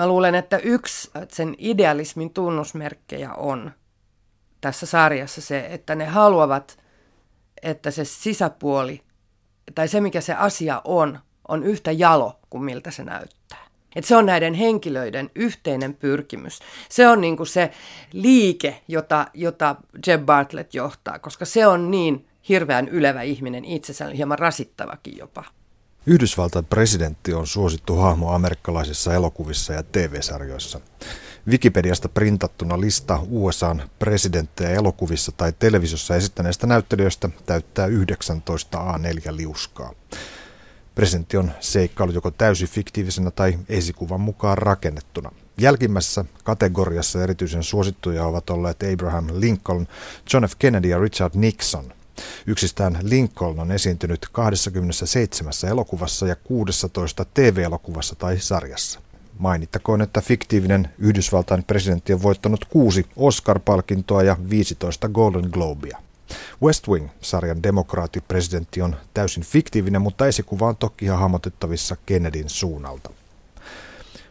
mä luulen, että yksi sen idealismin tunnusmerkkejä on tässä sarjassa se, että ne haluavat, että se sisäpuoli tai se, mikä se asia on, on yhtä jalo kuin miltä se näyttää. Et se on näiden henkilöiden yhteinen pyrkimys. Se on niinku se liike, jota, jota Jeb Bartlett johtaa, koska se on niin hirveän ylevä ihminen itsessään, hieman rasittavakin jopa. Yhdysvaltain presidentti on suosittu hahmo amerikkalaisissa elokuvissa ja TV-sarjoissa. Wikipediasta printattuna lista USAn presidenttejä elokuvissa tai televisiossa esittäneistä näyttelijöistä täyttää 19 A4 liuskaa. Presidentti on seikkailu joko täysin fiktiivisenä tai esikuvan mukaan rakennettuna. Jälkimmäisessä kategoriassa erityisen suosittuja ovat olleet Abraham Lincoln, John F. Kennedy ja Richard Nixon – Yksistään Lincoln on esiintynyt 27 elokuvassa ja 16 TV-elokuvassa tai sarjassa. Mainittakoon, että fiktiivinen Yhdysvaltain presidentti on voittanut kuusi Oscar-palkintoa ja 15 Golden Globea. West Wing-sarjan demokraattipresidentti on täysin fiktiivinen, mutta esikuva on toki hahmotettavissa Kennedyn suunnalta.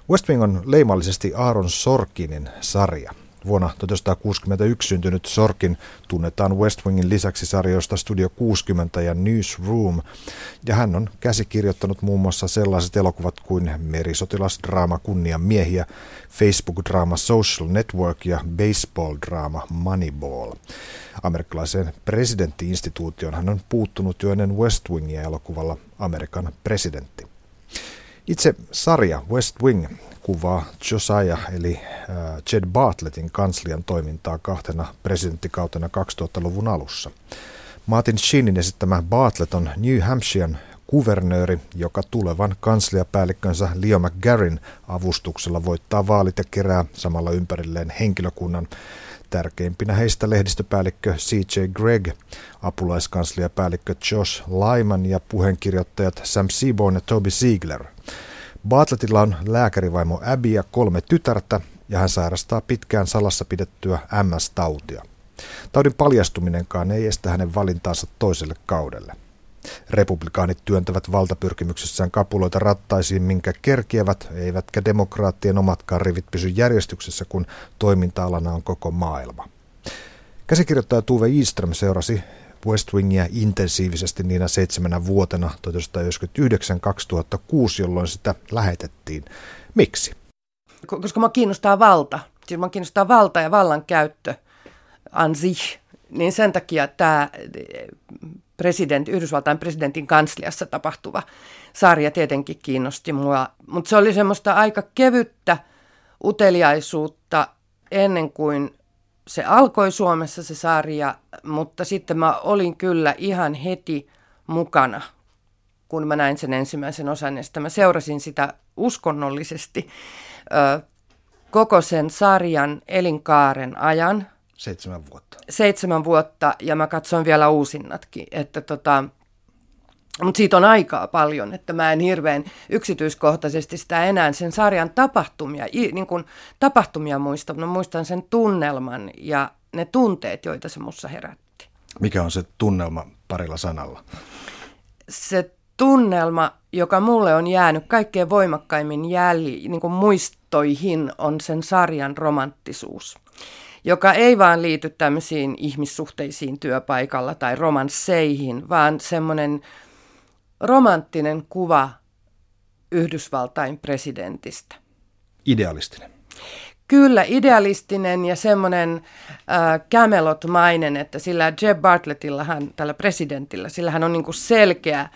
West Wing on leimallisesti Aaron Sorkinin sarja. Vuonna 1961 syntynyt Sorkin tunnetaan West Wingin lisäksi sarjoista Studio 60 ja Newsroom, ja hän on käsikirjoittanut muun muassa sellaiset elokuvat kuin merisotilasdraama Kunnia miehiä, Facebook-draama Social Network ja baseball-draama Moneyball. Amerikkalaiseen presidenttiinstituutioon hän on puuttunut jo ennen West Wingia elokuvalla Amerikan presidentti. Itse sarja West Wing kuvaa Josiah eli äh, Jed Bartlettin kanslian toimintaa kahtena presidenttikautena 2000-luvun alussa. Martin Sheenin esittämä Bartlett on New Hampshiren kuvernööri, joka tulevan kansliapäällikkönsä Leo McGarrin avustuksella voittaa vaalit ja kerää samalla ympärilleen henkilökunnan. Tärkeimpinä heistä lehdistöpäällikkö C.J. Gregg, apulaiskansliapäällikkö Josh Lyman ja puheenkirjoittajat Sam Seaborn ja Toby Ziegler – Bartlettilla on lääkärivaimo Abby ja kolme tytärtä, ja hän sairastaa pitkään salassa pidettyä MS-tautia. Taudin paljastuminenkaan ei estä hänen valintaansa toiselle kaudelle. Republikaanit työntävät valtapyrkimyksessään kapuloita rattaisiin, minkä kerkiävät, eivätkä demokraattien omatkaan rivit pysy järjestyksessä, kun toiminta-alana on koko maailma. Käsikirjoittaja Tuve Eaström seurasi West Wingia intensiivisesti niinä seitsemänä vuotena 1999-2006, jolloin sitä lähetettiin. Miksi? Koska mä kiinnostaa valta. Siis mä kiinnostaa valta ja vallan käyttö an sich. Niin sen takia tämä president, Yhdysvaltain presidentin kansliassa tapahtuva sarja tietenkin kiinnosti mua. Mutta se oli semmoista aika kevyttä uteliaisuutta ennen kuin se alkoi Suomessa se sarja, mutta sitten mä olin kyllä ihan heti mukana, kun mä näin sen ensimmäisen osan. Ja mä seurasin sitä uskonnollisesti ö, koko sen sarjan elinkaaren ajan. Seitsemän vuotta. Seitsemän vuotta, ja mä katsoin vielä uusinnatkin. Että tota, mutta siitä on aikaa paljon, että mä en hirveän yksityiskohtaisesti sitä enää sen sarjan tapahtumia, niin kuin tapahtumia muista, mutta muistan sen tunnelman ja ne tunteet, joita se mussa herätti. Mikä on se tunnelma parilla sanalla? Se tunnelma, joka mulle on jäänyt kaikkein voimakkaimmin jälji, niin kuin muistoihin, on sen sarjan romanttisuus joka ei vaan liity tämmöisiin ihmissuhteisiin työpaikalla tai romansseihin, vaan semmoinen romanttinen kuva Yhdysvaltain presidentistä. Idealistinen. Kyllä, idealistinen ja semmoinen äh, Camelot-mainen, että sillä Jeb Bartlettillahan, tällä presidentillä, sillä hän on niin kuin selkeä äh,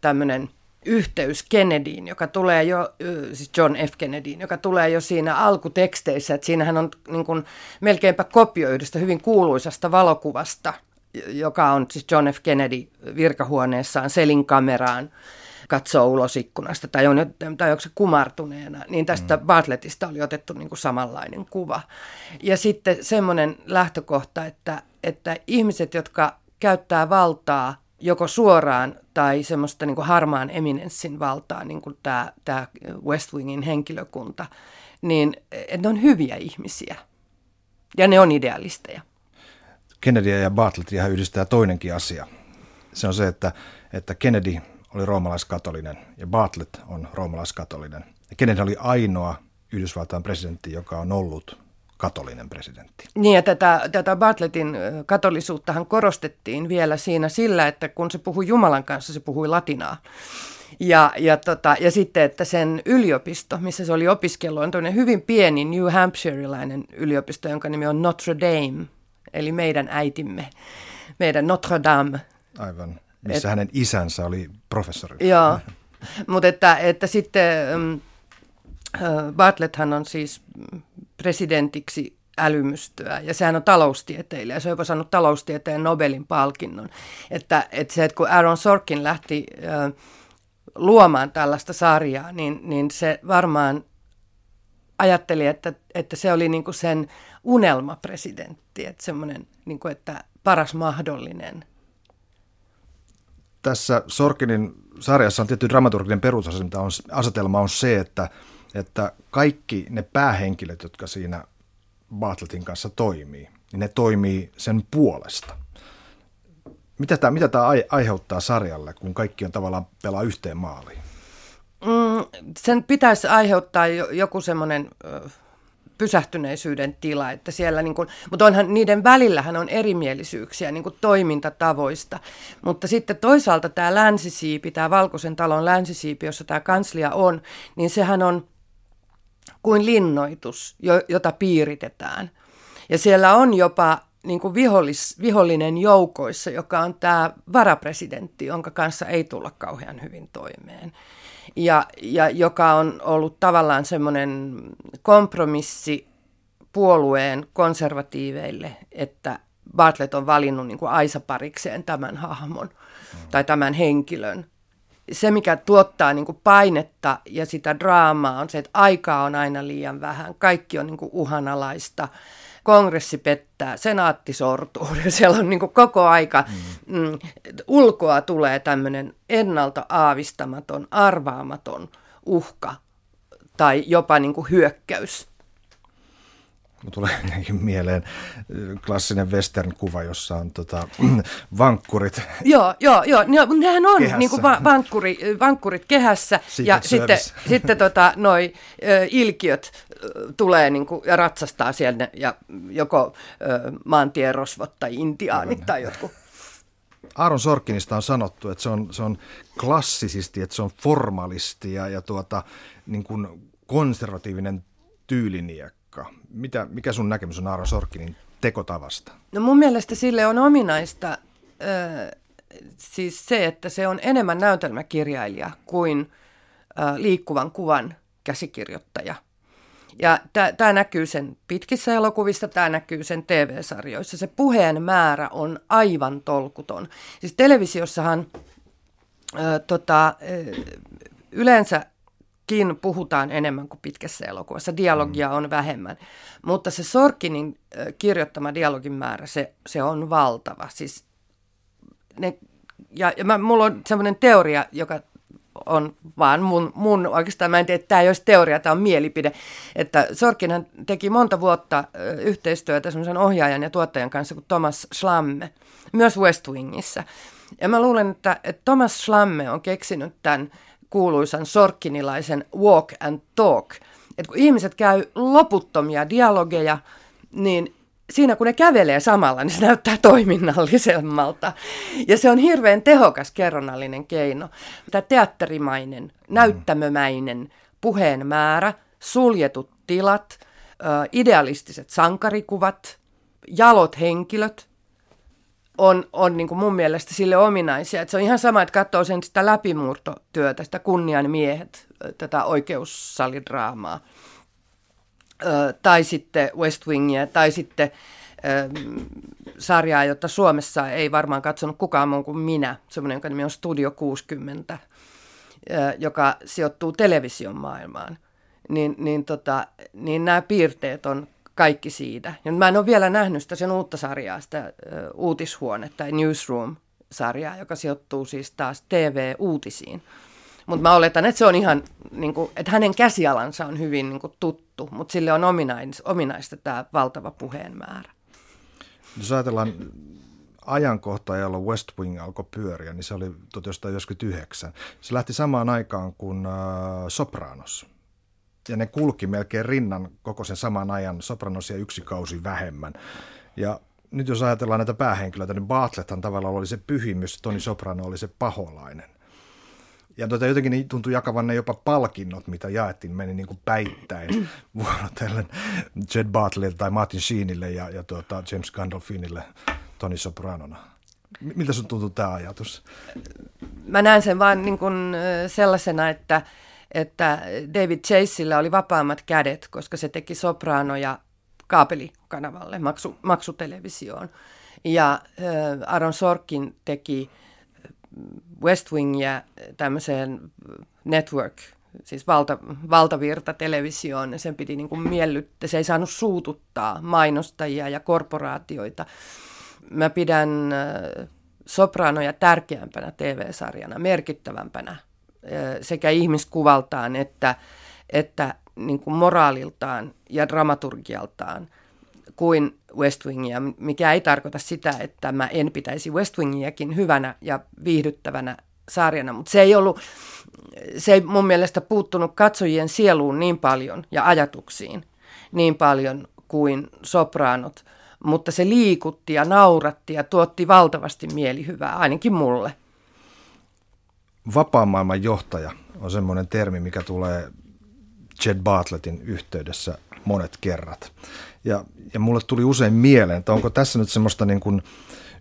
tämmöinen yhteys Kennedyin, joka tulee jo, siis John F. Kennedyin, joka tulee jo siinä alkuteksteissä, että siinähän on niin kuin melkeinpä kopio yhdestä hyvin kuuluisasta valokuvasta, joka on siis John F. Kennedy virkahuoneessaan selin kameraan katsoo ulos ikkunasta tai, on, tai onko se kumartuneena, niin tästä mm. Bartlettista oli otettu niin kuin samanlainen kuva. Ja sitten semmoinen lähtökohta, että, että ihmiset, jotka käyttää valtaa joko suoraan tai semmoista niin kuin harmaan eminenssin valtaa, niin kuin tämä, tämä West Wingin henkilökunta, niin ne on hyviä ihmisiä ja ne on idealisteja. Kennedy ja Bartlettia yhdistää toinenkin asia. Se on se, että, että Kennedy oli roomalaiskatolinen ja Bartlett on roomalaiskatolinen. Ja Kennedy oli ainoa Yhdysvaltain presidentti, joka on ollut katolinen presidentti. Niin ja tätä, tätä Bartlettin katolisuuttahan korostettiin vielä siinä sillä, että kun se puhui Jumalan kanssa, se puhui latinaa. Ja, ja, tota, ja sitten, että sen yliopisto, missä se oli opiskellut, on hyvin pieni New Hampshireilainen yliopisto, jonka nimi on Notre Dame, eli meidän äitimme, meidän Notre Dame. Aivan, missä Et, hänen isänsä oli professori. Joo, mutta että, että sitten mm, Bartletthan on siis presidentiksi älymystöä, ja sehän on taloustieteilijä, se on jopa saanut taloustieteen Nobelin palkinnon. Että, että se, että kun Aaron Sorkin lähti äh, luomaan tällaista sarjaa, niin, niin se varmaan ajatteli, että, että se oli niin kuin sen unelmapresidentti, että semmoinen, niin kuin, että paras mahdollinen. Tässä Sorkinin sarjassa on tietty dramaturginen perusasetelma on, asetelma on se, että, että kaikki ne päähenkilöt, jotka siinä Bartlettin kanssa toimii, niin ne toimii sen puolesta – mitä tämä, mitä tämä aiheuttaa sarjalle, kun kaikki on tavallaan pelaa yhteen maaliin? Mm, sen pitäisi aiheuttaa joku semmoinen pysähtyneisyyden tila, että siellä niin kuin, mutta onhan niiden välillähän on erimielisyyksiä niin kuin toimintatavoista, mutta sitten toisaalta tämä länsisiipi, tämä Valkoisen talon länsisiipi, jossa tämä kanslia on, niin sehän on kuin linnoitus, jota piiritetään. Ja siellä on jopa niin kuin vihollis, vihollinen joukoissa, joka on tämä varapresidentti, jonka kanssa ei tulla kauhean hyvin toimeen. Ja, ja joka on ollut tavallaan semmoinen kompromissi puolueen konservatiiveille, että Bartlett on valinnut niin kuin aisaparikseen tämän hahmon tai tämän henkilön. Se, mikä tuottaa niin kuin painetta ja sitä draamaa, on se, että aikaa on aina liian vähän. Kaikki on niin kuin uhanalaista kongressi pettää, senaatti sortuu. Ja siellä on niin koko aika, mm. Mm, ulkoa tulee tämmöinen ennalta aavistamaton, arvaamaton uhka tai jopa niin kuin hyökkäys. Tulee mieleen klassinen western-kuva, jossa on tota, vankkurit. Joo, joo, joo. Nehän on niin kuin va- vankkuri, vankkurit kehässä Secret ja service. sitten, sitten tota, noi ö, ilkiöt tulee niin kuin, ja ratsastaa siellä ja joko ö, maantierosvot tai intiaanit tai jotkut. Aaron Sorkinista on sanottu, että se on, se on klassisisti, että se on formalisti ja, ja tuota, niin kuin konservatiivinen tyyliniekka. Mitä, mikä sun näkemys on Aaron Sorkinin tekotavasta? No mun mielestä sille on ominaista ö, siis se, että se on enemmän näytelmäkirjailija kuin ö, liikkuvan kuvan käsikirjoittaja – ja tämä näkyy sen pitkissä elokuvissa, tämä näkyy sen TV-sarjoissa. Se puheen määrä on aivan tolkuton. Siis televisiossahan ö, tota, ö, yleensäkin puhutaan enemmän kuin pitkässä elokuvassa. Dialogia on vähemmän. Mutta se Sorkinin kirjoittama dialogin määrä, se, se on valtava. Siis ne, ja, ja mä, mulla on semmoinen teoria, joka on vaan mun, mun oikeastaan, mä en tiedä, että tämä ei olisi teoria, tämä on mielipide, että Sorkinhan teki monta vuotta yhteistyötä semmoisen ohjaajan ja tuottajan kanssa kuin Thomas Schlamme, myös West Wingissä. Ja mä luulen, että, että Thomas Schlamme on keksinyt tämän kuuluisan sorkkinilaisen walk and talk, että kun ihmiset käy loputtomia dialogeja, niin siinä kun ne kävelee samalla, niin se näyttää toiminnallisemmalta. Ja se on hirveän tehokas kerronnallinen keino. Tämä teatterimainen, näyttämömäinen puheen määrä, suljetut tilat, idealistiset sankarikuvat, jalot henkilöt on, on niin kuin mun mielestä sille ominaisia. Että se on ihan sama, että katsoo sen sitä läpimurtotyötä, sitä kunnian miehet, tätä oikeussalidraamaa tai sitten West Wingia, tai sitten sarjaa, jota Suomessa ei varmaan katsonut kukaan muu kuin minä, semmoinen, jonka nimi on Studio 60, joka sijoittuu television maailmaan. Niin, niin, tota, niin nämä piirteet on kaikki siitä. Ja mä en ole vielä nähnyt sitä sen uutta sarjaa, sitä uutishuonetta tai Newsroom-sarjaa, joka sijoittuu siis taas TV-uutisiin. Mutta mä oletan, että se on ihan, niin kuin, että hänen käsialansa on hyvin niin kuin, tuttu, mutta sille on ominais, ominaista tämä valtava puheen määrä. Jos ajatellaan ajankohtaa, jolloin West Wing alkoi pyöriä, niin se oli 1999. Se lähti samaan aikaan kuin äh, Sopranos. Ja ne kulki melkein rinnan koko sen saman ajan Sopranosia yksi kausi vähemmän. Ja nyt jos ajatellaan näitä päähenkilöitä, niin Bartletthan tavallaan oli se pyhimys, Toni Soprano oli se paholainen. Ja tota, jotenkin niin tuntui jakavan ne jopa palkinnot, mitä jaettiin, meni niin kuin päittäin vuorotellen Jed Bartlett tai Martin Sheenille ja, ja tuota James Gandolfinille Toni Sopranona. Miltä sun tuntuu tämä ajatus? Mä näen sen vaan niin kuin sellaisena, että, että David Chaseillä oli vapaammat kädet, koska se teki sopranoja kaapelikanavalle, maksu, maksutelevisioon. Ja Aaron Sorkin teki West Wingia tämmöiseen network, siis valta, valtavirta televisioon, sen piti niin kuin miellyttää, se ei saanut suututtaa mainostajia ja korporaatioita. Mä pidän Sopranoja tärkeämpänä TV-sarjana, merkittävämpänä sekä ihmiskuvaltaan että, että niin kuin moraaliltaan ja dramaturgialtaan kuin West Wingia, mikä ei tarkoita sitä, että mä en pitäisi West Wingiakin hyvänä ja viihdyttävänä sarjana, mutta se ei ollut, se ei mun mielestä puuttunut katsojien sieluun niin paljon ja ajatuksiin niin paljon kuin Sopranot, mutta se liikutti ja nauratti ja tuotti valtavasti mielihyvää, ainakin mulle. Vapaan johtaja on semmoinen termi, mikä tulee Jed Bartlettin yhteydessä monet kerrat. Ja, ja mulle tuli usein mieleen, että onko tässä nyt semmoista niin kuin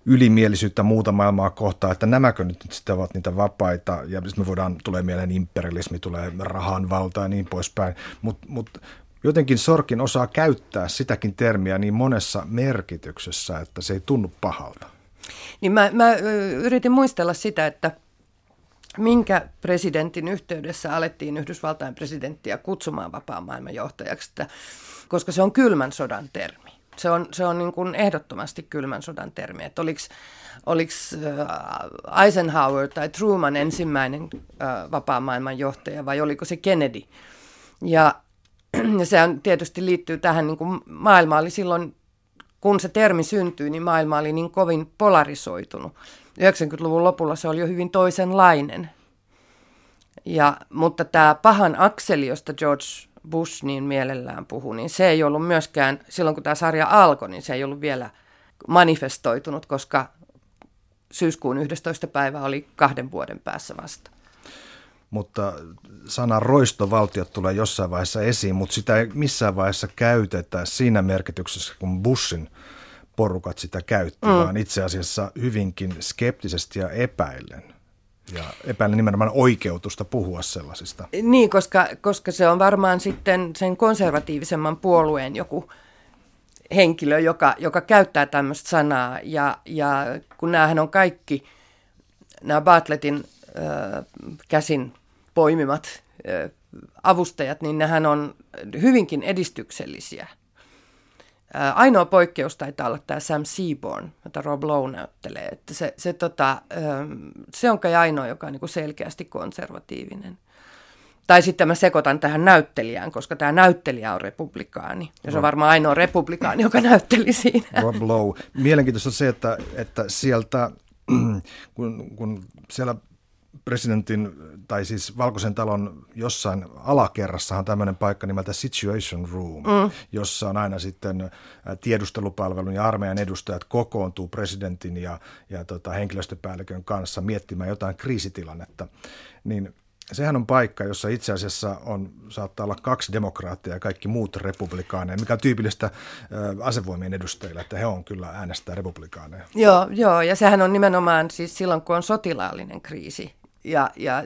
ylimielisyyttä muuta maailmaa kohtaan, että nämäkö nyt sitten ovat niitä vapaita, ja sitten me voidaan, tulee mieleen imperialismi, tulee rahan valta ja niin poispäin, mutta mut, jotenkin Sorkin osaa käyttää sitäkin termiä niin monessa merkityksessä, että se ei tunnu pahalta. Niin mä, mä yritin muistella sitä, että minkä presidentin yhteydessä alettiin Yhdysvaltain presidenttiä kutsumaan vapaan maailman johtajaksi, että, koska se on kylmän sodan termi. Se on, se on niin kuin ehdottomasti kylmän sodan termi. Että oliko, oliko äh, Eisenhower tai Truman ensimmäinen äh, vapaan maailman johtaja vai oliko se Kennedy? Ja, ja se on, tietysti liittyy tähän, niin kuin maailma oli silloin, kun se termi syntyi, niin maailma oli niin kovin polarisoitunut 90-luvun lopulla se oli jo hyvin toisenlainen. Ja, mutta tämä pahan akseli, josta George Bush niin mielellään puhuu, niin se ei ollut myöskään, silloin kun tämä sarja alkoi, niin se ei ollut vielä manifestoitunut, koska syyskuun 11. päivä oli kahden vuoden päässä vasta. Mutta sana roistovaltiot tulee jossain vaiheessa esiin, mutta sitä ei missään vaiheessa käytetä siinä merkityksessä, kun Bushin porukat sitä käytti, mm. vaan itse asiassa hyvinkin skeptisesti ja epäillen. Ja epäilen nimenomaan oikeutusta puhua sellaisista. Niin, koska, koska se on varmaan sitten sen konservatiivisemman puolueen joku henkilö, joka, joka käyttää tämmöistä sanaa. Ja, ja kun näähän on kaikki, nämä Bartlettin äh, käsin poimimat äh, avustajat, niin nehän on hyvinkin edistyksellisiä – Ainoa poikkeus taitaa olla tämä Sam Seaborn, jota Rob Lowe näyttelee. Että se, se, tota, se on kai ainoa, joka on niin selkeästi konservatiivinen. Tai sitten mä sekoitan tähän näyttelijään, koska tämä näyttelijä on republikaani. Ja se on varmaan ainoa republikaani, joka näytteli siinä. Rob Lowe. Mielenkiintoista on se, että, että sieltä, kun, kun siellä presidentin, tai siis Valkoisen talon jossain alakerrassa on tämmöinen paikka nimeltä Situation Room, mm. jossa on aina sitten tiedustelupalvelun ja armeijan edustajat kokoontuu presidentin ja, ja tota, henkilöstöpäällikön kanssa miettimään jotain kriisitilannetta. Niin sehän on paikka, jossa itse asiassa on, saattaa olla kaksi demokraattia ja kaikki muut republikaaneja, mikä on tyypillistä asevoimien edustajille, että he on kyllä äänestää republikaaneja. Joo, joo, ja sehän on nimenomaan siis silloin, kun on sotilaallinen kriisi, ja, ja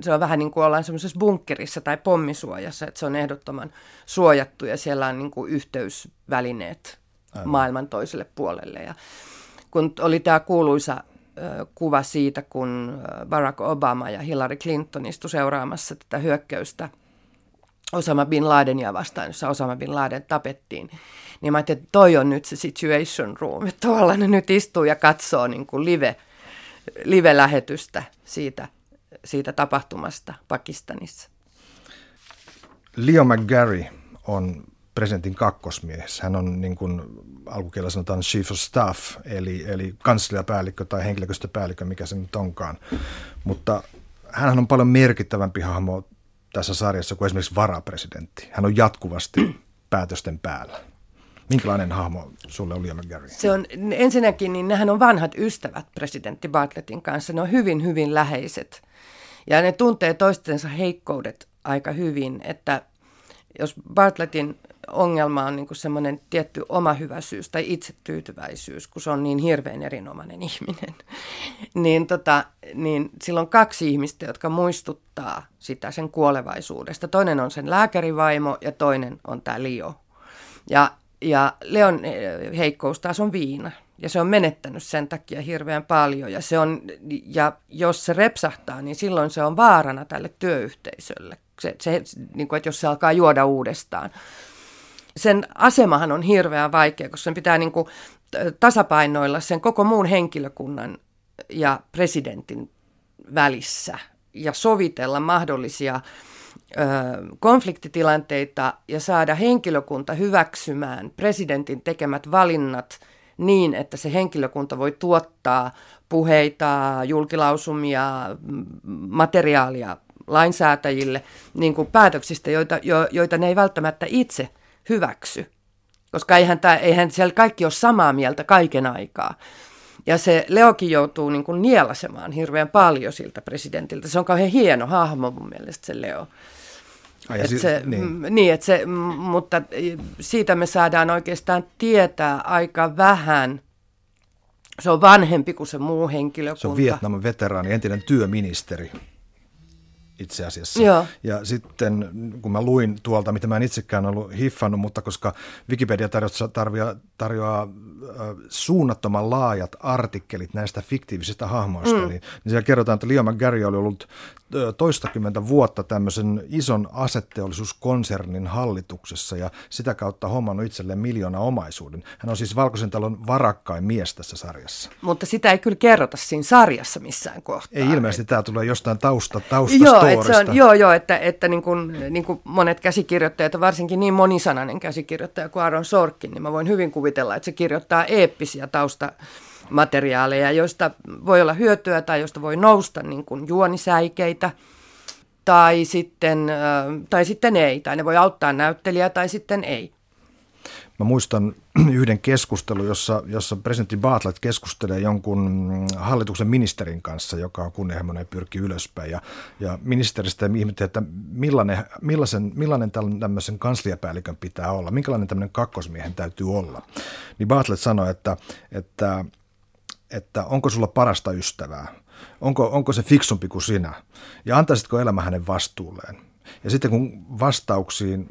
se on vähän niin kuin ollaan semmoisessa bunkkerissa tai pommisuojassa, että se on ehdottoman suojattu ja siellä on niin kuin yhteysvälineet Aivan. maailman toiselle puolelle. Ja kun oli tämä kuuluisa kuva siitä, kun Barack Obama ja Hillary Clinton istu seuraamassa tätä hyökkäystä Osama Bin Ladenia vastaan, jossa Osama Bin Laden tapettiin, niin mä ajattelin, että toi on nyt se situation room, että tavallaan ne nyt istuu ja katsoo niin kuin live, live-lähetystä siitä, siitä tapahtumasta Pakistanissa. Leo McGarry on presidentin kakkosmies. Hän on niin kuin alkukielellä sanotaan chief of staff, eli, eli kansliapäällikkö tai henkilöstöpäällikkö, mikä se nyt onkaan. Mutta hän on paljon merkittävämpi hahmo tässä sarjassa kuin esimerkiksi varapresidentti. Hän on jatkuvasti päätösten päällä. Minkälainen hahmo sulle oli McGarry? Se on ensinnäkin, niin nehän on vanhat ystävät presidentti Bartlettin kanssa. Ne on hyvin, hyvin läheiset. Ja ne tuntee toistensa heikkoudet aika hyvin, että jos Bartlettin ongelma on niin semmoinen tietty omahyväisyys tai itsetyytyväisyys, kun se on niin hirveän erinomainen ihminen, niin, tota, niin silloin kaksi ihmistä, jotka muistuttaa sitä sen kuolevaisuudesta. Toinen on sen lääkärivaimo ja toinen on tämä Leo. Ja, ja Leon heikkous taas on viina. Ja se on menettänyt sen takia hirveän paljon. Ja, se on, ja jos se repsahtaa, niin silloin se on vaarana tälle työyhteisölle. Se, se, niin kuin, että jos se alkaa juoda uudestaan sen asemahan on hirveän vaikea, koska sen pitää niin kuin tasapainoilla sen koko muun henkilökunnan ja presidentin välissä ja sovitella mahdollisia ö, konfliktitilanteita ja saada henkilökunta hyväksymään presidentin tekemät valinnat niin, että se henkilökunta voi tuottaa puheita, julkilausumia, materiaalia lainsäätäjille niin kuin päätöksistä, joita, jo, joita ne ei välttämättä itse – hyväksy. Koska eihän, tää, eihän siellä kaikki ole samaa mieltä kaiken aikaa. Ja se Leokin joutuu niin kuin nielasemaan hirveän paljon siltä presidentiltä. Se on kauhean hieno hahmo mun mielestä se Leo. Ai et si- se, niin. niin, et se, mutta siitä me saadaan oikeastaan tietää aika vähän. Se on vanhempi kuin se muu henkilökunta. Se on Vietnamin veteraani, entinen työministeri itse asiassa. Joo. Ja sitten kun mä luin tuolta, mitä mä en itsekään ollut hiffannut, mutta koska Wikipedia tarjoaa, tarjoaa, tarjoaa suunnattoman laajat artikkelit näistä fiktiivisistä hahmoista, mm. niin, niin siellä kerrotaan, että Leo McGarry oli ollut toistakymmentä vuotta tämmöisen ison asetteollisuuskonsernin hallituksessa ja sitä kautta hommannut itselleen miljoona omaisuuden. Hän on siis Valkoisen talon varakkain mies tässä sarjassa. Mutta sitä ei kyllä kerrota siinä sarjassa missään kohtaa. Ei ilmeisesti, tämä tulee jostain tausta, tausta joo, se on, joo, joo, että, että niin kuin, niin kuin monet käsikirjoittajat, varsinkin niin monisanainen käsikirjoittaja kuin Aaron Sorkin, niin mä voin hyvin kuvitella, että se kirjoittaa eeppisiä tausta materiaaleja, joista voi olla hyötyä tai joista voi nousta niin kuin juonisäikeitä tai sitten, tai sitten ei, tai ne voi auttaa näyttelijää tai sitten ei. Mä muistan yhden keskustelun, jossa, jossa presidentti Bartlett keskustelee jonkun hallituksen ministerin kanssa, joka on kunnianhimoinen ja pyrkii ylöspäin. Ja, ja ministeristä ihmettelee, että millainen, millaisen, millainen tämmöisen kansliapäällikön pitää olla, minkälainen tämmöinen kakkosmiehen täytyy olla. Niin Bartlett sanoi, että, että, että onko sulla parasta ystävää, onko, onko se fiksumpi kuin sinä, ja antaisitko elämä hänen vastuulleen. Ja sitten kun vastauksiin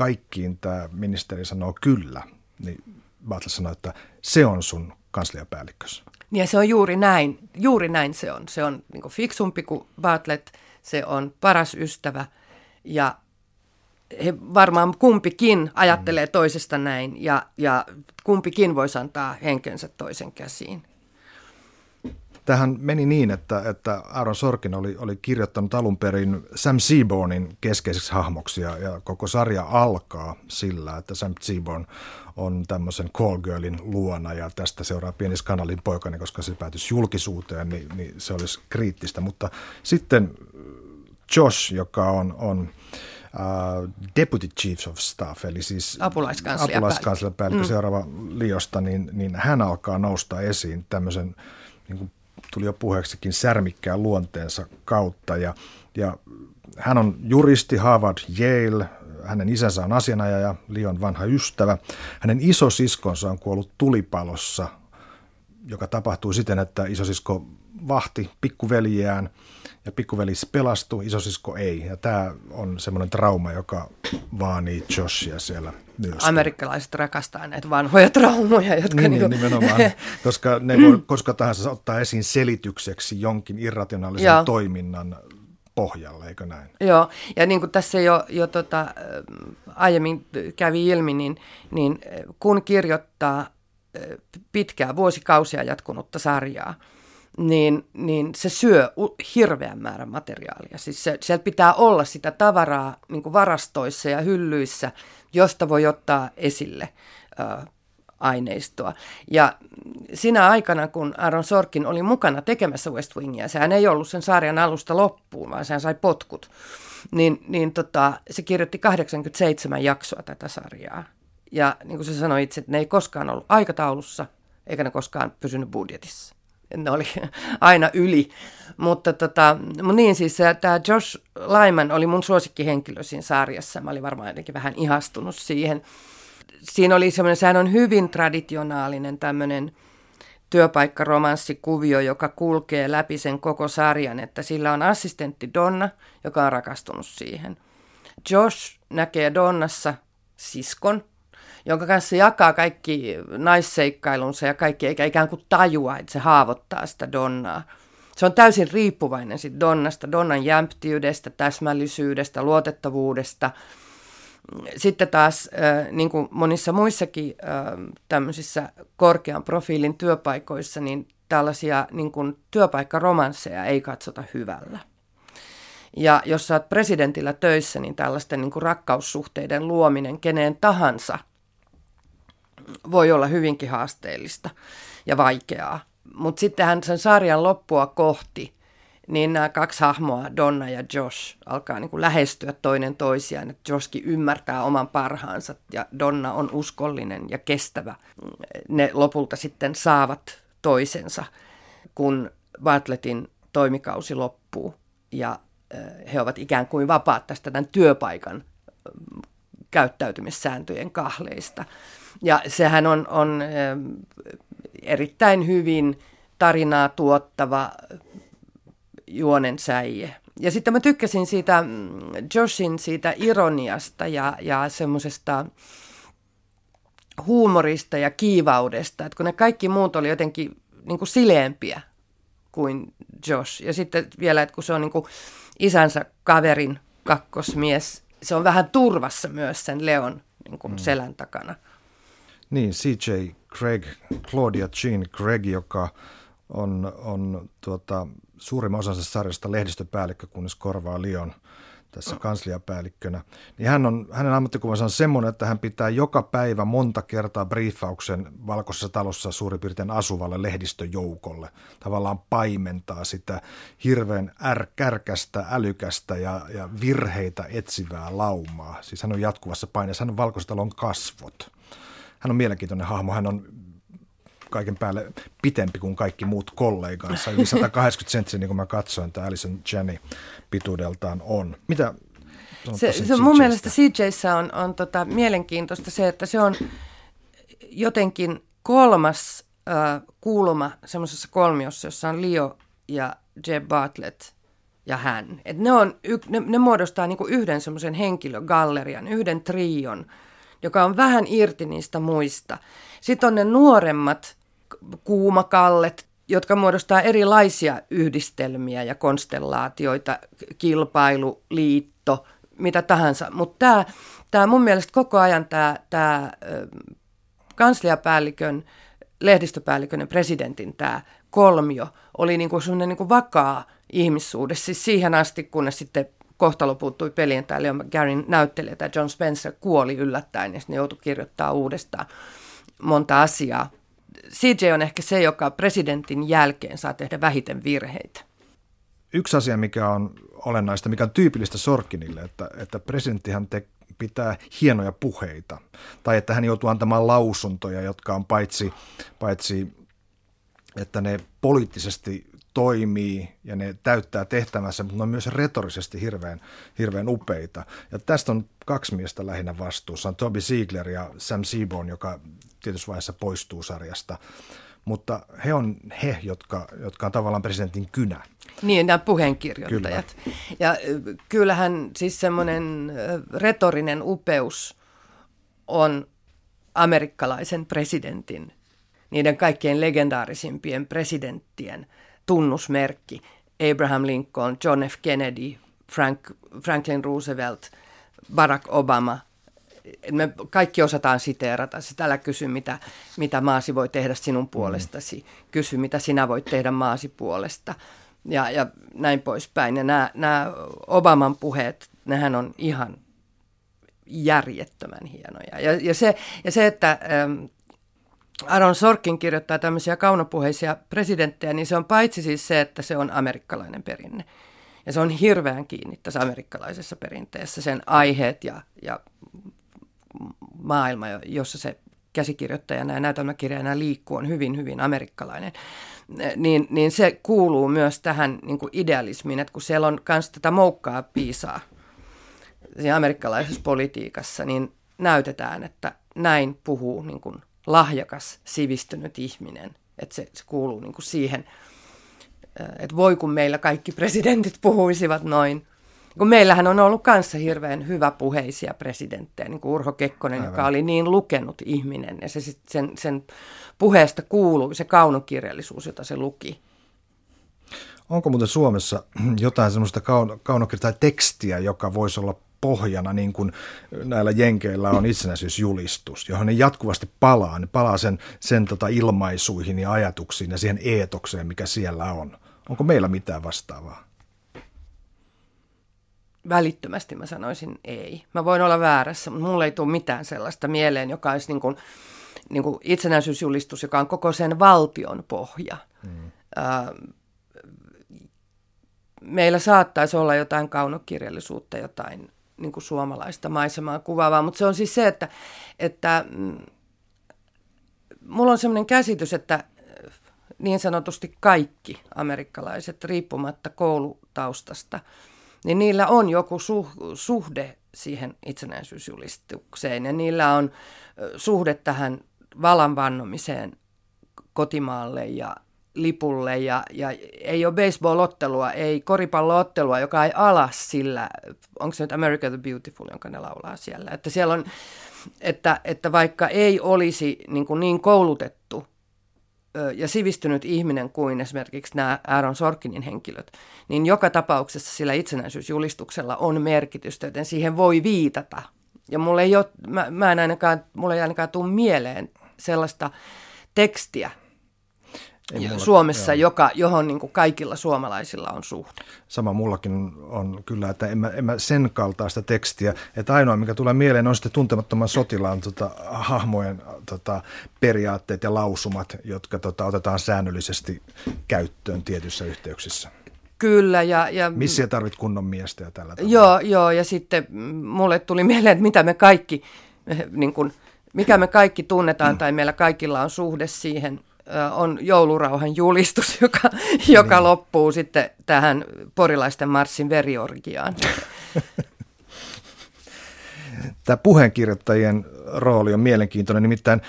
kaikkiin tämä ministeri sanoo kyllä, niin Bartlett sanoo, että se on sun kansliapäällikkös. Ja se on juuri näin, juuri näin se on. Se on niin fiksumpi kuin Bartlett, se on paras ystävä ja he varmaan kumpikin ajattelee toisesta näin ja, ja kumpikin voisi antaa henkensä toisen käsiin. Tähän meni niin, että, että Aaron Sorkin oli, oli kirjoittanut alun perin Sam Seabornin keskeiseksi hahmoksi ja, ja koko sarja alkaa sillä, että Sam Seaborn on tämmöisen call girlin luona ja tästä seuraa pieni skandalin poikani, koska se päätyisi julkisuuteen, niin, niin se olisi kriittistä. Mutta sitten Josh, joka on, on Uh, Deputy Chief of Staff, eli siis apulaiskansliapäällikkö mm. seuraava Liosta, niin, niin hän alkaa nousta esiin tämmöisen niin kuin tuli jo puheeksikin särmikkään luonteensa kautta. Ja, ja hän on juristi Harvard Yale, hänen isänsä on asianajaja, Lion vanha ystävä. Hänen isosiskonsa on kuollut tulipalossa, joka tapahtui siten, että isosisko vahti pikkuveljeään ja pikkuveli pelastui, isosisko ei. Ja tämä on semmoinen trauma, joka vaanii Joshia siellä myös. Amerikkalaiset rakastaa näitä vanhoja traumoja, jotka... Niin, niin, nimenomaan, koska ne voi koska tahansa ottaa esiin selitykseksi jonkin irrationaalisen Joo. toiminnan pohjalle, eikö näin? Joo, ja niin kuin tässä jo, jo tota, aiemmin kävi ilmi, niin, niin kun kirjoittaa pitkää vuosikausia jatkunutta sarjaa, niin, niin se syö hirveän määrän materiaalia. Siis se, siellä pitää olla sitä tavaraa niin kuin varastoissa ja hyllyissä, josta voi ottaa esille ä, aineistoa. Ja sinä aikana, kun Aaron Sorkin oli mukana tekemässä West Wingia, sehän ei ollut sen sarjan alusta loppuun, vaan sehän sai potkut niin, niin tota, se kirjoitti 87 jaksoa tätä sarjaa. Ja niin kuin se sanoi itse, että ne ei koskaan ollut aikataulussa, eikä ne koskaan pysynyt budjetissa. Ne oli aina yli. Mutta tota, niin siis tämä Josh Lyman oli mun suosikkihenkilö siinä sarjassa. Mä olin varmaan jotenkin vähän ihastunut siihen. Siinä oli semmoinen, sehän on hyvin traditionaalinen tämmöinen työpaikkaromanssikuvio, joka kulkee läpi sen koko sarjan, että sillä on assistentti Donna, joka on rakastunut siihen. Josh näkee Donnassa siskon, jonka kanssa jakaa kaikki naisseikkailunsa ja kaikki, eikä ikään kuin tajua, että se haavoittaa sitä Donnaa. Se on täysin riippuvainen sit Donnasta, Donnan jämptiydestä, täsmällisyydestä, luotettavuudesta. Sitten taas, niin kuin monissa muissakin tämmöisissä korkean profiilin työpaikoissa, niin tällaisia niin kuin työpaikkaromansseja ei katsota hyvällä. Ja jos sä oot presidentillä töissä, niin tällaisten niin kuin rakkaussuhteiden luominen keneen tahansa – voi olla hyvinkin haasteellista ja vaikeaa. Mutta sittenhän sen sarjan loppua kohti, niin nämä kaksi hahmoa, Donna ja Josh, alkaa niin kuin lähestyä toinen toisiaan. Että Joshkin ymmärtää oman parhaansa ja Donna on uskollinen ja kestävä. Ne lopulta sitten saavat toisensa, kun Bartlettin toimikausi loppuu ja he ovat ikään kuin vapaat tästä tämän työpaikan käyttäytymissääntöjen kahleista. Ja sehän on, on erittäin hyvin tarinaa tuottava juonen säie. Ja sitten mä tykkäsin siitä mm, Joshin siitä ironiasta ja, ja semmoisesta huumorista ja kiivaudesta, että kun ne kaikki muut oli jotenkin niin kuin sileempiä kuin Josh. Ja sitten vielä, että kun se on niin kuin isänsä kaverin kakkosmies, se on vähän turvassa myös sen Leon niin kuin mm. selän takana. Niin, CJ Craig, Claudia Jean Craig, joka on, on tuota, suurimman osansa sarjasta lehdistöpäällikkö, kunnes korvaa Lion tässä kansliapäällikkönä, niin hän on, hänen ammattikuvansa on semmoinen, että hän pitää joka päivä monta kertaa briefauksen valkoisessa talossa suurin piirtein asuvalle lehdistöjoukolle. Tavallaan paimentaa sitä hirveän ärkärkästä, älykästä ja, ja virheitä etsivää laumaa. Siis hän on jatkuvassa paineessa, hän on valkoisen talon kasvot hän on mielenkiintoinen hahmo. Hän on kaiken päälle pitempi kuin kaikki muut kollegansa. Yli 180 senttiä, niin kuin mä katsoin, tämä Alison Jenny pituudeltaan on. Mitä se, se mun mielestä CJssä on, on tota, mielenkiintoista se, että se on jotenkin kolmas äh, kuuluma semmoisessa kolmiossa, jossa on Leo ja Jeb Bartlett ja hän. Et ne, on, ne, ne muodostaa niinku yhden semmoisen henkilögallerian, yhden trion – joka on vähän irti niistä muista. Sitten on ne nuoremmat kuumakallet, jotka muodostaa erilaisia yhdistelmiä ja konstellaatioita, kilpailu, liitto, mitä tahansa. Mutta tämä, tämä mun mielestä koko ajan tämä, tämä kansliapäällikön, lehdistöpäällikön ja presidentin tämä kolmio oli niin kuin sellainen niin kuin vakaa ihmissuhde, siis siihen asti, kunnes sitten kohtalo puuttui peliin. Tämä Leon McGarrin näyttelijä, tämä John Spencer, kuoli yllättäen ja sitten joutui kirjoittaa uudestaan monta asiaa. CJ on ehkä se, joka presidentin jälkeen saa tehdä vähiten virheitä. Yksi asia, mikä on olennaista, mikä on tyypillistä Sorkinille, että, että presidenttihän te, pitää hienoja puheita. Tai että hän joutuu antamaan lausuntoja, jotka on paitsi, paitsi että ne poliittisesti toimii ja ne täyttää tehtävänsä, mutta ne on myös retorisesti hirveän, hirveän upeita. Ja tästä on kaksi miestä lähinnä vastuussa. On Toby Ziegler ja Sam Seaborn, joka tietyssä vaiheessa poistuu sarjasta. Mutta he on he, jotka, jotka on tavallaan presidentin kynä. Niin, nämä puheenkirjoittajat. Kyllä. Ja kyllähän siis semmoinen retorinen upeus on amerikkalaisen presidentin, niiden kaikkein legendaarisimpien presidenttien – tunnusmerkki. Abraham Lincoln, John F. Kennedy, Frank, Franklin Roosevelt, Barack Obama. Me kaikki osataan siteerata. Sitten älä kysy, mitä, mitä maasi voi tehdä sinun puolestasi. Kysy, mitä sinä voit tehdä maasi puolesta. Ja, ja näin poispäin. Ja nämä, nämä Obaman puheet, nehän on ihan järjettömän hienoja. Ja, ja, se, ja se, että ähm, Aaron Sorkin kirjoittaa tämmöisiä kaunopuheisia presidenttejä, niin se on paitsi siis se, että se on amerikkalainen perinne, Ja se on hirveän kiinni tässä amerikkalaisessa perinteessä, sen aiheet ja, ja maailma, jossa se käsikirjoittajana ja näytelmäkirjana liikkuu, on hyvin, hyvin amerikkalainen. Niin, niin se kuuluu myös tähän niin kuin idealismiin, että kun siellä on myös tätä moukkaa piisaa siinä amerikkalaisessa politiikassa, niin näytetään, että näin puhuu niin kuin lahjakas, sivistynyt ihminen. Että se, se kuuluu niin kuin siihen, että voi kun meillä kaikki presidentit puhuisivat noin. Kun meillähän on ollut kanssa hirveän hyvä puheisia presidenttejä, niin kuin Urho Kekkonen, Aivan. joka oli niin lukenut ihminen. Ja se, sen, sen puheesta kuuluu se kaunokirjallisuus, jota se luki. Onko muuten Suomessa jotain semmoista kaunokirjaa tai tekstiä, joka voisi olla pohjana, niin kuin näillä jenkeillä on itsenäisyysjulistus, johon ne jatkuvasti palaa. Ne palaa sen, sen tota ilmaisuihin ja ajatuksiin ja siihen eetokseen, mikä siellä on. Onko meillä mitään vastaavaa? Välittömästi mä sanoisin ei. Mä voin olla väärässä, mutta mulle ei tule mitään sellaista mieleen, joka olisi niin kuin, niin kuin itsenäisyysjulistus, joka on koko sen valtion pohja. Hmm. meillä saattaisi olla jotain kaunokirjallisuutta, jotain niin kuin suomalaista maisemaa kuvaavaa, mutta se on siis se, että, että mm, mulla on sellainen käsitys, että äh, niin sanotusti kaikki amerikkalaiset, riippumatta koulutaustasta, niin niillä on joku suh- suhde siihen itsenäisyysjulistukseen ja niillä on suhde tähän valan vannomiseen kotimaalle ja lipulle ja, ja ei ole baseball-ottelua, ei koripallo-ottelua, joka ei alas sillä, onko se nyt America the Beautiful, jonka ne laulaa siellä. Että siellä on, että, että vaikka ei olisi niin, kuin niin koulutettu ja sivistynyt ihminen kuin esimerkiksi nämä Aaron Sorkinin henkilöt, niin joka tapauksessa sillä itsenäisyysjulistuksella on merkitystä, joten siihen voi viitata. Ja mulle ei ole, mä, mä en ainakaan, mulle ei ainakaan tule mieleen sellaista tekstiä, ei mulla, Suomessa, joo. joka, johon niin kuin kaikilla suomalaisilla on suhde. Sama mullakin on kyllä, että en mä, en mä sen kaltaista tekstiä, että ainoa mikä tulee mieleen on sitten tuntemattoman sotilaan tota, hahmojen tota, periaatteet ja lausumat, jotka tota, otetaan säännöllisesti käyttöön tietyissä yhteyksissä. Kyllä. Ja, ja, Missä tarvit kunnon miestä ja tällä tavalla? Joo, joo, ja sitten mulle tuli mieleen, että mitä me kaikki, niin kuin, mikä me kaikki tunnetaan, mm. tai meillä kaikilla on suhde siihen on joulurauhan julistus, joka, joka niin. loppuu sitten tähän porilaisten marssin veriorgiaan. Tämä puheenkirjoittajien rooli on mielenkiintoinen, nimittäin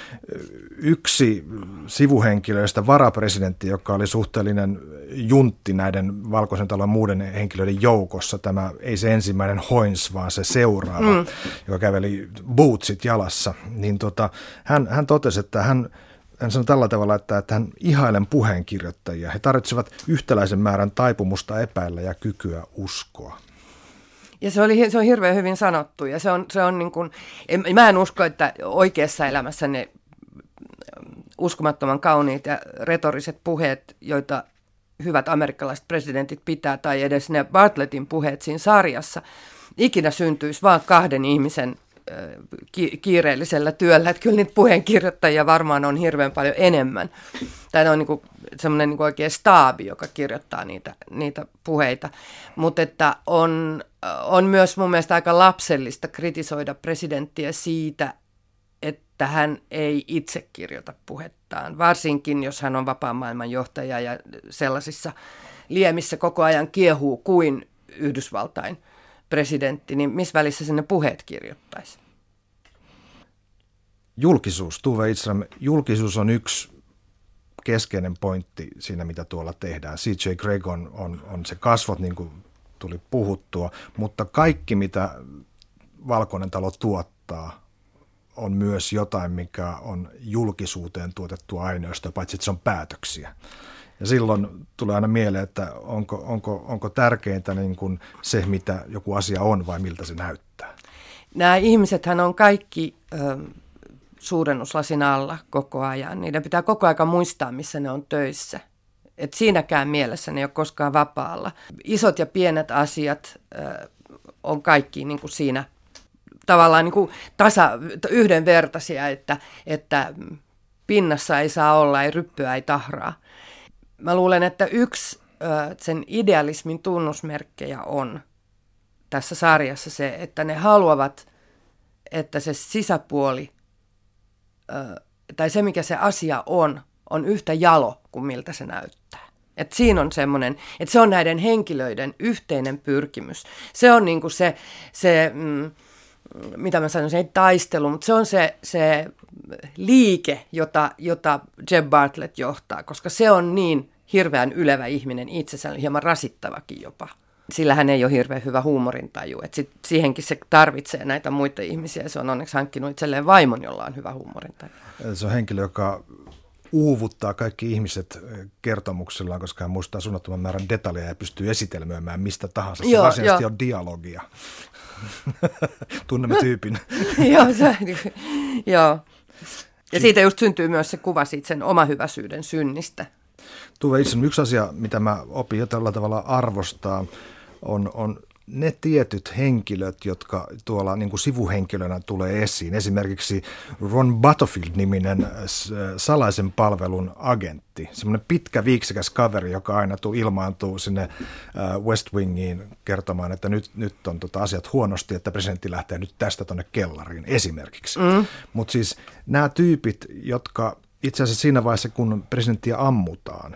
yksi sivuhenkilöistä, varapresidentti, joka oli suhteellinen juntti näiden Valkoisen talon muuden henkilöiden joukossa, tämä ei se ensimmäinen Hoins, vaan se seuraava, mm. joka käveli bootsit jalassa, niin tota, hän, hän totesi, että hän hän sanoi tällä tavalla, että, että hän ihailen puheenkirjoittajia. He tarvitsevat yhtäläisen määrän taipumusta epäillä ja kykyä uskoa. Ja se, oli, se on hirveän hyvin sanottu ja se on, se on niin kuin, en, mä en usko, että oikeassa elämässä ne uskomattoman kauniit ja retoriset puheet, joita hyvät amerikkalaiset presidentit pitää, tai edes ne Bartlettin puheet siinä sarjassa, ikinä syntyisi vain kahden ihmisen kiireellisellä työllä, että kyllä niitä puheenkirjoittajia varmaan on hirveän paljon enemmän. Tai on niin semmoinen niin oikein staabi, joka kirjoittaa niitä, niitä puheita. Mutta että on, on myös mun mielestä aika lapsellista kritisoida presidenttiä siitä, että hän ei itse kirjoita puhettaan, varsinkin jos hän on vapaan maailman johtaja ja sellaisissa liemissä koko ajan kiehuu kuin Yhdysvaltain – presidentti, niin missä välissä sinne puheet kirjoittaisi? Julkisuus, Tuve Itselä, julkisuus on yksi keskeinen pointti siinä, mitä tuolla tehdään. CJ Greg on, on, on se kasvot, niin kuin tuli puhuttua, mutta kaikki, mitä Valkoinen talo tuottaa, on myös jotain, mikä on julkisuuteen tuotettua aineistoa, paitsi että se on päätöksiä. Ja silloin tulee aina mieleen, että onko, onko, onko tärkeintä niin kuin se, mitä joku asia on vai miltä se näyttää. Nämä ihmisethän on kaikki ö, suurennuslasin alla koko ajan. Niiden pitää koko ajan muistaa, missä ne on töissä. Et siinäkään mielessä ne ei ole koskaan vapaalla. Isot ja pienet asiat ö, on kaikki niin kuin siinä tavallaan niin kuin tasa, yhdenvertaisia, että, että pinnassa ei saa olla, ei ryppyä, ei tahraa. Mä luulen, että yksi sen idealismin tunnusmerkkejä on tässä sarjassa se, että ne haluavat, että se sisäpuoli tai se, mikä se asia on, on yhtä jalo kuin miltä se näyttää. Et siinä on semmoinen, että se on näiden henkilöiden yhteinen pyrkimys. Se on niinku se, se mm, mitä mä sanoisin, ei taistelu, mutta se on se, se liike, jota, jota Jeb Bartlett johtaa, koska se on niin hirveän ylevä ihminen itsessään, hieman rasittavakin jopa. Sillä hän ei ole hirveän hyvä huumorintaju. Et sit siihenkin se tarvitsee näitä muita ihmisiä. Se on onneksi hankkinut itselleen vaimon, jolla on hyvä huumorintaju. Se on henkilö, joka uuvuttaa kaikki ihmiset kertomuksillaan, koska hän muistaa suunnattoman määrän detaljeja ja pystyy esitelmöimään mistä tahansa. Se joo, varsinaisesti jo. on dialogia. Tunnemme tyypin. joo, se, joo. Ja siitä just syntyy myös se kuva siitä sen omahyväisyyden synnistä. Tuve itse yksi asia, mitä mä opin jo tällä tavalla arvostaa, on, on ne tietyt henkilöt, jotka tuolla niin kuin sivuhenkilönä tulee esiin. Esimerkiksi Ron Butterfield-niminen äh, salaisen palvelun agentti. Semmoinen pitkä viiksikäs kaveri, joka aina tuu, ilmaantuu sinne äh, West Wingiin kertomaan, että nyt, nyt on tota asiat huonosti, että presidentti lähtee nyt tästä tuonne kellariin esimerkiksi. Mm. Mutta siis nämä tyypit, jotka itse asiassa siinä vaiheessa, kun presidenttiä ammutaan,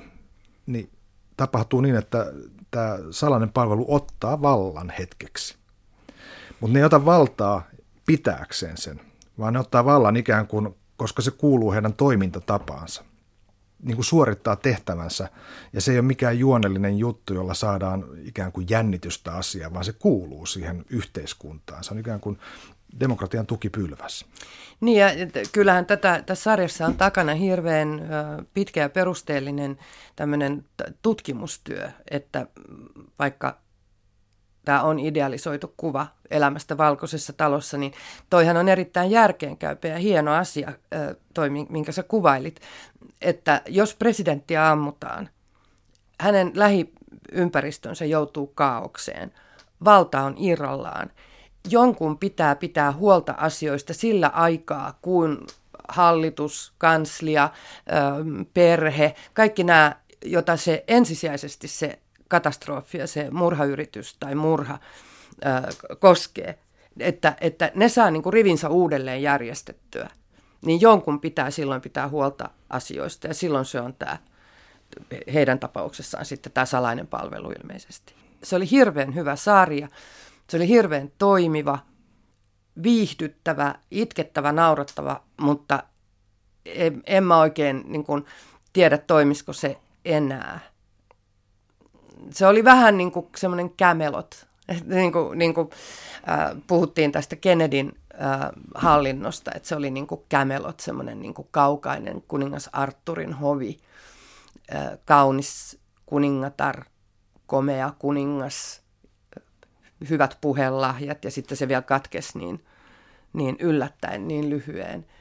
niin tapahtuu niin, että tämä salainen palvelu ottaa vallan hetkeksi. Mutta ne ei ota valtaa pitääkseen sen, vaan ne ottaa vallan ikään kuin, koska se kuuluu heidän toimintatapaansa. Niin kuin suorittaa tehtävänsä, ja se ei ole mikään juonellinen juttu, jolla saadaan ikään kuin jännitystä asiaa, vaan se kuuluu siihen yhteiskuntaan. Se on ikään kuin demokratian tukipylväs. Niin ja kyllähän tätä, tässä sarjassa on takana hirveän pitkä ja perusteellinen tämmöinen tutkimustyö, että vaikka tämä on idealisoitu kuva elämästä valkoisessa talossa, niin toihan on erittäin järkeenkäypä ja hieno asia, toi minkä sä kuvailit, että jos presidenttiä ammutaan, hänen lähiympäristönsä joutuu kaaukseen, valta on irrallaan – jonkun pitää pitää huolta asioista sillä aikaa, kun hallitus, kanslia, perhe, kaikki nämä, jota se ensisijaisesti se katastrofi ja se murhayritys tai murha koskee, että, että ne saa niin kuin rivinsä uudelleen järjestettyä, niin jonkun pitää silloin pitää huolta asioista ja silloin se on tämä heidän tapauksessaan sitten tämä salainen palvelu ilmeisesti. Se oli hirveän hyvä sarja. Se oli hirveän toimiva, viihdyttävä, itkettävä, naurattava, mutta en, en mä oikein niin kuin, tiedä, toimisiko se enää. Se oli vähän niin kuin semmoinen kämelot. niin kuin, niin kuin, äh, puhuttiin tästä Kennedyn äh, hallinnosta, että se oli niin kuin kämelot, semmoinen niin kuin kaukainen kuningas Arturin hovi, äh, kaunis kuningatar, komea kuningas, hyvät puhelahjat ja sitten se vielä katkesi niin, niin yllättäen niin lyhyen.